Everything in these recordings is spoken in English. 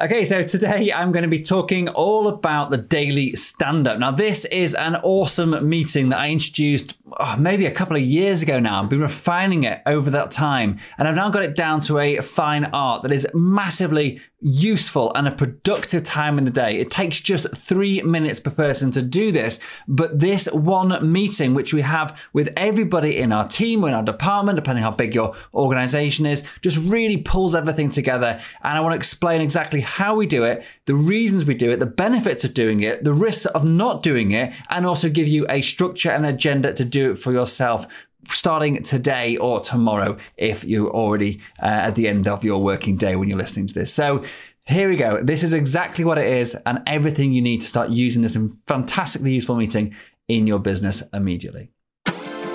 Okay, so today I'm going to be talking all about the daily stand up. Now, this is an awesome meeting that I introduced oh, maybe a couple of years ago now. I've been refining it over that time, and I've now got it down to a fine art that is massively useful and a productive time in the day. It takes just three minutes per person to do this, but this one meeting, which we have with everybody in our team or in our department, depending how big your organization is, just really pulls everything together. And I want to explain exactly how we do it, the reasons we do it, the benefits of doing it, the risks of not doing it, and also give you a structure and agenda to do it for yourself starting today or tomorrow if you're already uh, at the end of your working day when you're listening to this. So here we go. This is exactly what it is and everything you need to start using this fantastically useful meeting in your business immediately.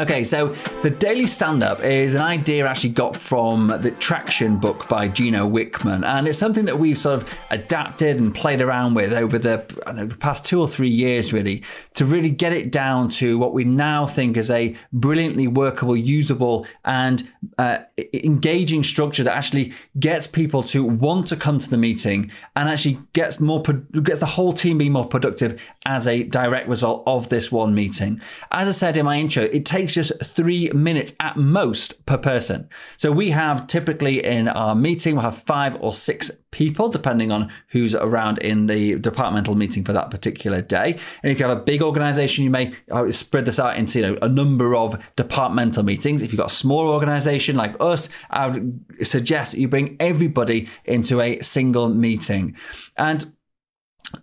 Okay, so the daily stand up is an idea I actually got from the Traction book by Gino Wickman, and it's something that we've sort of adapted and played around with over the, know, the past two or three years, really, to really get it down to what we now think is a brilliantly workable, usable, and uh, engaging structure that actually gets people to want to come to the meeting and actually gets more gets the whole team being more productive as a direct result of this one meeting. As I said in my intro, it takes takes just three minutes at most per person. So we have typically in our meeting, we'll have five or six people, depending on who's around in the departmental meeting for that particular day. And if you have a big organization, you may uh, spread this out into you know, a number of departmental meetings. If you've got a small organization like us, I would suggest that you bring everybody into a single meeting. And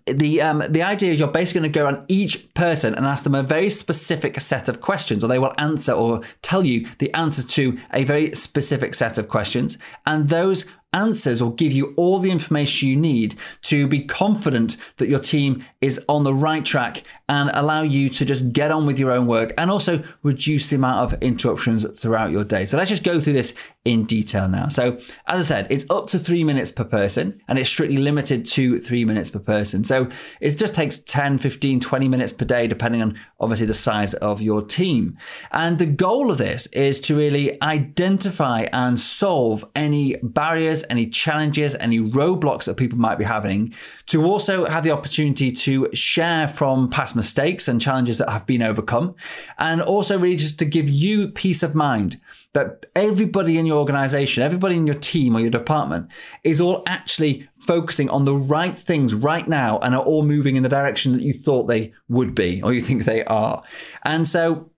the um, the idea is you're basically going to go on each person and ask them a very specific set of questions, or they will answer or tell you the answer to a very specific set of questions, and those answers or give you all the information you need to be confident that your team is on the right track and allow you to just get on with your own work and also reduce the amount of interruptions throughout your day. So let's just go through this in detail now. So as I said, it's up to three minutes per person and it's strictly limited to three minutes per person. So it just takes 10, 15, 20 minutes per day, depending on obviously the size of your team. And the goal of this is to really identify and solve any barriers, any challenges, any roadblocks that people might be having, to also have the opportunity to share from past mistakes and challenges that have been overcome, and also really just to give you peace of mind that everybody in your organization, everybody in your team or your department is all actually focusing on the right things right now and are all moving in the direction that you thought they would be or you think they are. And so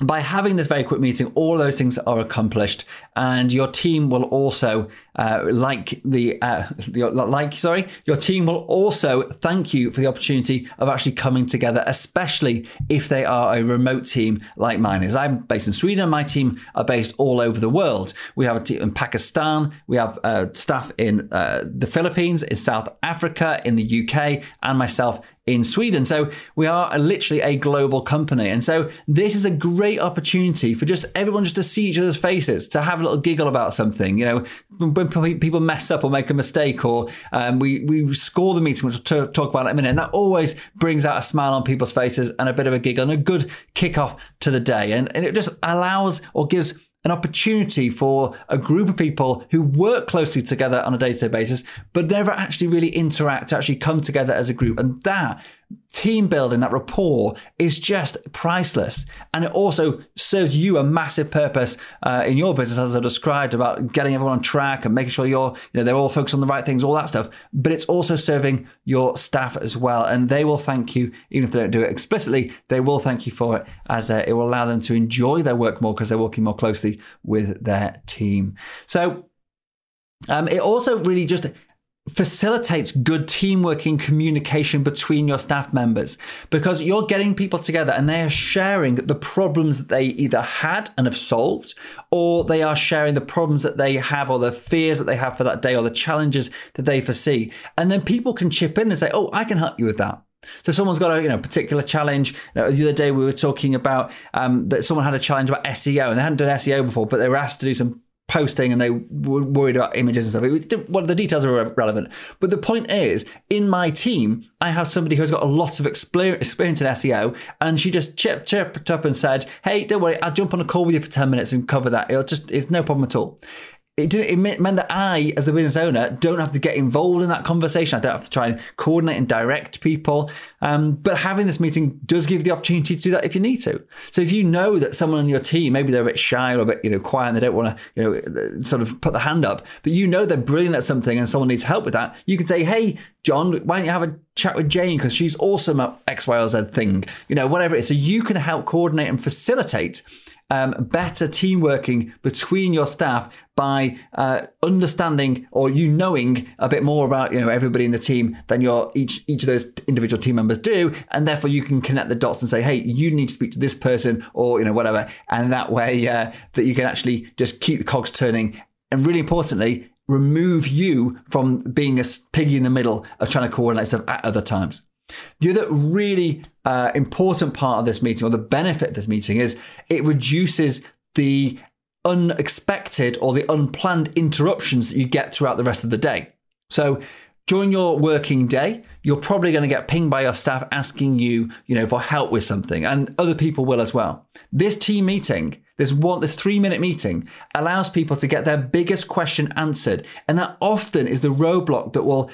by having this very quick meeting, all those things are accomplished, and your team will also uh, like the uh, like sorry, your team will also thank you for the opportunity of actually coming together, especially if they are a remote team like mine is. I'm based in Sweden, my team are based all over the world. We have a team in Pakistan, we have uh, staff in uh, the Philippines, in South Africa, in the UK, and myself in Sweden. So we are literally a global company. And so this is a great opportunity for just everyone just to see each other's faces, to have a little giggle about something. You know, when people mess up or make a mistake or um, we, we score the meeting, which we'll talk about in a minute. And that always brings out a smile on people's faces and a bit of a giggle and a good kickoff to the day. And, and it just allows or gives an opportunity for a group of people who work closely together on a day to day basis, but never actually really interact to actually come together as a group. And that team building, that rapport is just priceless. And it also serves you a massive purpose uh, in your business, as I described about getting everyone on track and making sure you're, you know, they're all focused on the right things, all that stuff. But it's also serving your staff as well. And they will thank you, even if they don't do it explicitly, they will thank you for it as uh, it will allow them to enjoy their work more because they're working more closely with their team. So, um, it also really just facilitates good teamwork and communication between your staff members because you're getting people together and they are sharing the problems that they either had and have solved or they are sharing the problems that they have or the fears that they have for that day or the challenges that they foresee and then people can chip in and say oh i can help you with that So someone's got a you know particular challenge. You know, the other day we were talking about um, that someone had a challenge about SEO and they hadn't done SEO before, but they were asked to do some posting and they were worried about images and stuff. Well, the details are irrelevant. But the point is, in my team, I have somebody who's got a lot of experience in SEO, and she just chirped, chirped up and said, "Hey, don't worry, I'll jump on a call with you for ten minutes and cover that. It'll just it's no problem at all." It didn't it meant that I, as the business owner, don't have to get involved in that conversation. I don't have to try and coordinate and direct people. Um, but having this meeting does give the opportunity to do that if you need to. So if you know that someone on your team, maybe they're a bit shy or a bit, you know, quiet and they don't want to, you know, sort of put the hand up, but you know they're brilliant at something and someone needs help with that, you can say, hey, John, why don't you have a chat with Jane because she's awesome at X, Y, or Z thing, you know, whatever it is. So you can help coordinate and facilitate um, better team working between your staff by uh, understanding or you knowing a bit more about you know everybody in the team than your each each of those individual team members do, and therefore you can connect the dots and say, hey, you need to speak to this person or you know whatever, and that way uh, that you can actually just keep the cogs turning, and really importantly. Remove you from being a piggy in the middle of trying to coordinate stuff at other times. The other really uh, important part of this meeting, or the benefit of this meeting, is it reduces the unexpected or the unplanned interruptions that you get throughout the rest of the day. So, during your working day, you're probably going to get pinged by your staff asking you, you know, for help with something, and other people will as well. This team meeting this one, this three minute meeting allows people to get their biggest question answered. And that often is the roadblock that will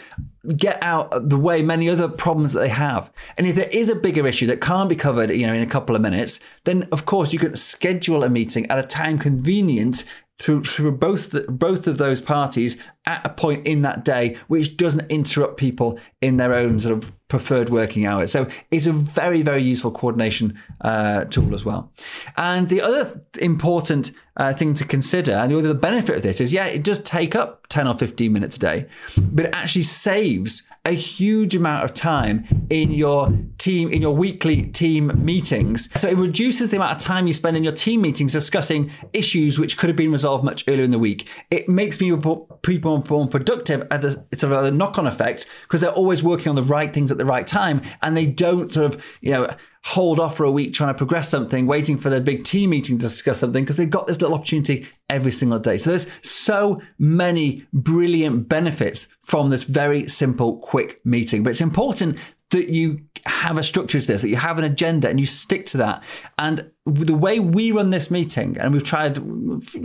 get out the way many other problems that they have. And if there is a bigger issue that can't be covered, you know, in a couple of minutes, then of course you can schedule a meeting at a time convenient through through both the, both of those parties at a point in that day which doesn't interrupt people in their own sort of preferred working hours. So it's a very very useful coordination uh, tool as well. And the other important uh, thing to consider, and the other benefit of this is, yeah, it does take up ten or fifteen minutes a day, but it actually saves a huge amount of time in your team, in your weekly team meetings. So it reduces the amount of time you spend in your team meetings discussing issues which could have been resolved much earlier in the week. It makes people more productive at the sort of a knock-on effect because they're always working on the right things at the right time and they don't sort of, you know, hold off for a week trying to progress something, waiting for their big team meeting to discuss something because they've got this little opportunity every single day. So there's so many brilliant benefits from this very simple, quick meeting. But it's important that you have a structure to this, that you have an agenda and you stick to that. And the way we run this meeting, and we've tried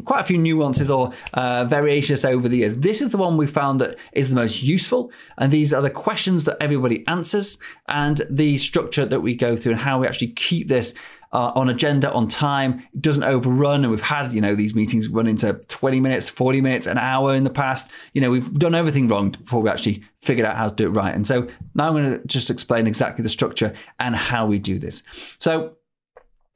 quite a few nuances or uh, variations over the years, this is the one we found that is the most useful. And these are the questions that everybody answers and the structure that we go through and how we actually keep this uh, on agenda, on time. It doesn't overrun. And we've had, you know, these meetings run into 20 minutes, 40 minutes, an hour in the past. You know, we've done everything wrong before we actually figured out how to do it right. And so now I'm going to just explain exactly the structure and how we do this. So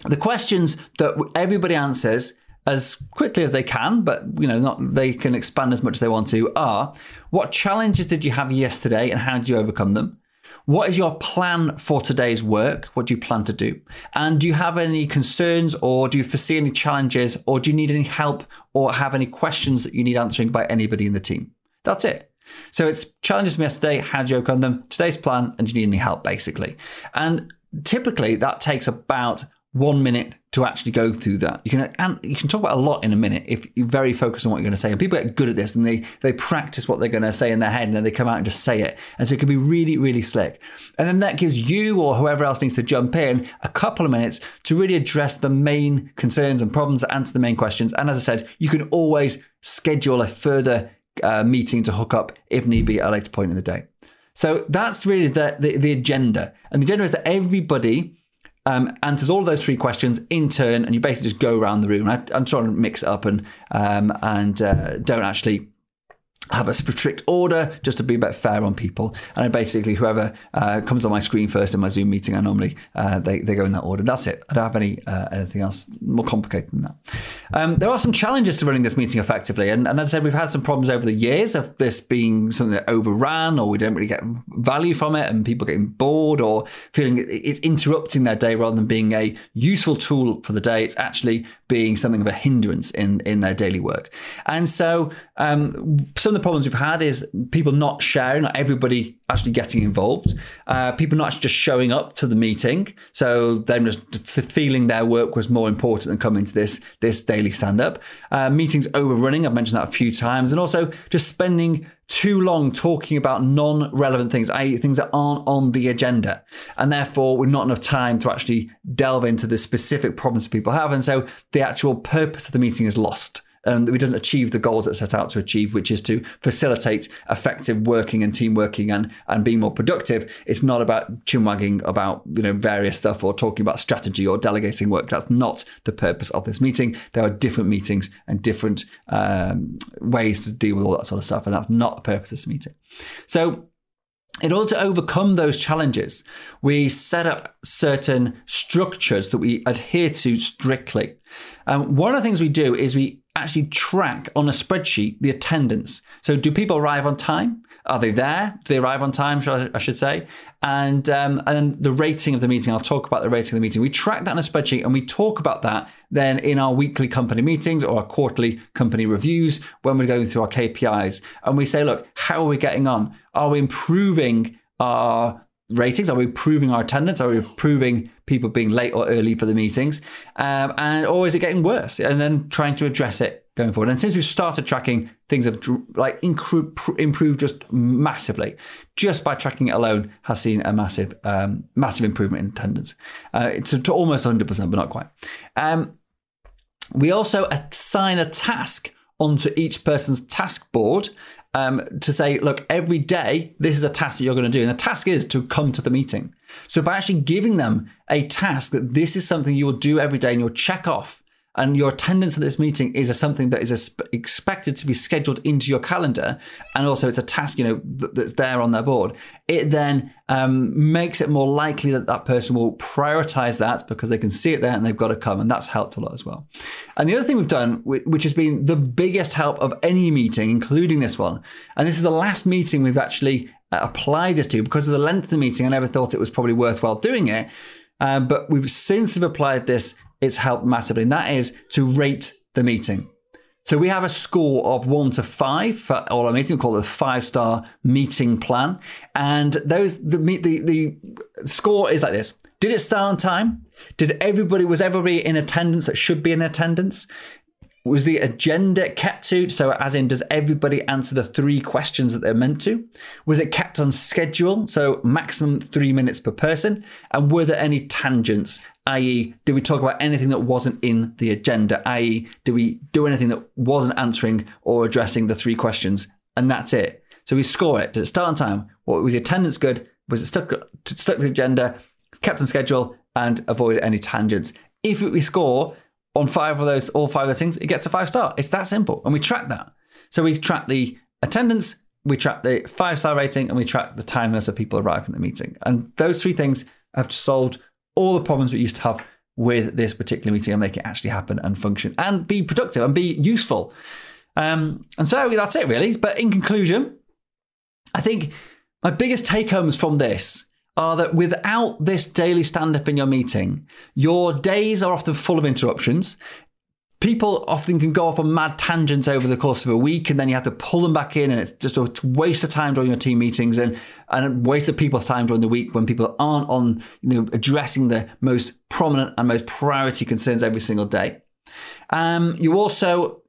the questions that everybody answers as quickly as they can, but you know, not they can expand as much as they want to, are what challenges did you have yesterday and how did you overcome them? What is your plan for today's work? What do you plan to do? And do you have any concerns or do you foresee any challenges or do you need any help or have any questions that you need answering by anybody in the team? That's it. So it's challenges from yesterday, how do you overcome them? Today's plan, and do you need any help, basically? And typically that takes about one minute to actually go through that. You can and you can talk about a lot in a minute if you're very focused on what you're going to say. And people get good at this and they they practice what they're going to say in their head and then they come out and just say it. And so it can be really really slick. And then that gives you or whoever else needs to jump in a couple of minutes to really address the main concerns and problems, answer the main questions. And as I said, you can always schedule a further uh, meeting to hook up if need be at a later point in the day. So that's really the, the, the agenda. And the agenda is that everybody um, answers all of those three questions in turn, and you basically just go around the room. I, am trying to mix it up and um, and uh, don't actually have a strict order just to be a bit fair on people. And I basically, whoever uh, comes on my screen first in my Zoom meeting, I normally uh, they, they go in that order. That's it. I don't have any uh, anything else more complicated than that. Um, there are some challenges to running this meeting effectively, and, and, as I said, we've had some problems over the years of this being something that overran, or we don't really get value from it, and people getting bored or feeling it's interrupting their day rather than being a useful tool for the day. It's actually being something of a hindrance in in their daily work. And so, um, some the problems we've had is people not sharing, not everybody actually getting involved, uh, people not just showing up to the meeting. So them just feeling their work was more important than coming to this this daily stand up. Uh, meetings overrunning, I've mentioned that a few times, and also just spending too long talking about non relevant things, i.e., things that aren't on the agenda. And therefore, we're not enough time to actually delve into the specific problems people have. And so the actual purpose of the meeting is lost and it doesn't achieve the goals that set out to achieve, which is to facilitate effective working and team working and, and being more productive. It's not about chinwagging about, you know, various stuff or talking about strategy or delegating work. That's not the purpose of this meeting. There are different meetings and different um, ways to deal with all that sort of stuff. And that's not the purpose of this meeting. So in order to overcome those challenges, we set up certain structures that we adhere to strictly. Um, one of the things we do is we actually track on a spreadsheet the attendance. So, do people arrive on time? Are they there? Do they arrive on time? I should say, and um, and the rating of the meeting. I'll talk about the rating of the meeting. We track that in a spreadsheet, and we talk about that then in our weekly company meetings or our quarterly company reviews when we're going through our KPIs, and we say, look, how are we getting on? Are we improving our ratings? Are we improving our attendance? Are we improving people being late or early for the meetings? Um, and or is it getting worse? And then trying to address it going forward. And since we've started tracking, things have like improved just massively. Just by tracking it alone, has seen a massive, um, massive improvement in attendance. Uh, to, to, almost 100%, but not quite. Um, we also assign a task onto each person's task board um, to say, look, every day, this is a task that you're going to do. And the task is to come to the meeting. So by actually giving them a task that this is something you will do every day and you'll check off, and your attendance at this meeting is a, something that is expected to be scheduled into your calendar, and also it's a task you know that's there on their board. It then um, makes it more likely that that person will prioritize that because they can see it there and they've got to come, and that's helped a lot as well. And the other thing we've done, which has been the biggest help of any meeting, including this one, and this is the last meeting we've actually uh, applied this to because of the length of the meeting. I never thought it was probably worthwhile doing it. Uh, but we've since have applied this it's helped massively, and that is to rate the meeting. So we have a score of one to five for all our meetings. We call it the five star meeting plan. And those the, the the score is like this. Did it start on time? Did everybody was everybody in attendance that should be in attendance? Was the agenda kept to? So, as in, does everybody answer the three questions that they're meant to? Was it kept on schedule? So, maximum three minutes per person. And were there any tangents? I.e., did we talk about anything that wasn't in the agenda? I.e., did we do anything that wasn't answering or addressing the three questions? And that's it. So we score it. Did it start on time? What was the attendance good? Was it stuck stuck to the agenda? Kept on schedule and avoided any tangents. If we score on five of those, all five of those things, it gets a five star. It's that simple. And we track that. So we track the attendance, we track the five star rating, and we track the timeliness of people arriving at the meeting. And those three things have solved all the problems we used to have with this particular meeting and make it actually happen and function and be productive and be useful. Um, and so that's it, really. But in conclusion, I think my biggest take homes from this are that without this daily stand up in your meeting, your days are often full of interruptions. People often can go off on mad tangents over the course of a week, and then you have to pull them back in, and it's just a waste of time during your team meetings and, and a waste of people's time during the week when people aren't on, you know, addressing the most prominent and most priority concerns every single day. Um, you also,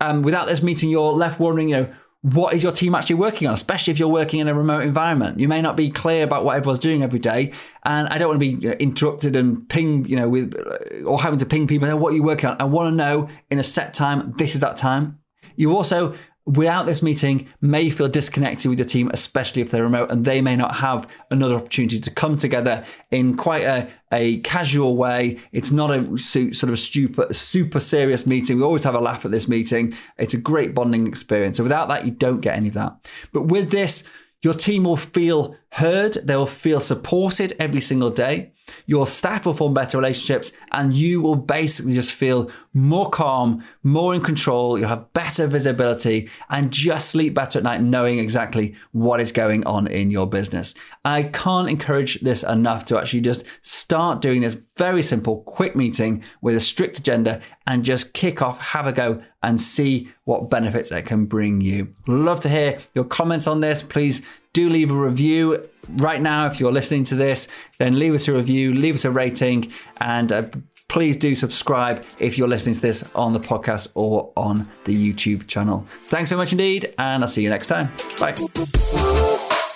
um, without this meeting, you're left wondering, you know, what is your team actually working on, especially if you're working in a remote environment. You may not be clear about what everyone's doing every day, and I don't want to be interrupted and ping, you know, with uh, or having to ping people. What are you working on? I want to know in a set time. This is that time. You also without this meeting may feel disconnected with your team, especially if they're remote and they may not have another opportunity to come together in quite a, a casual way. It's not a sort of super, super serious meeting. We always have a laugh at this meeting. It's a great bonding experience. So without that, you don't get any of that. But with this, your team will feel heard, they will feel supported every single day. Your staff will form better relationships and you will basically just feel more calm, more in control. You'll have better visibility and just sleep better at night knowing exactly what is going on in your business. I can't encourage this enough to actually just start doing this very simple, quick meeting with a strict agenda and just kick off, have a go and see what benefits it can bring you. Love to hear your comments on this. Please do leave a review right now if you're listening to this. Then leave us a review, leave us a rating, and uh, please do subscribe if you're listening to this on the podcast or on the YouTube channel. Thanks so much indeed, and I'll see you next time. Bye.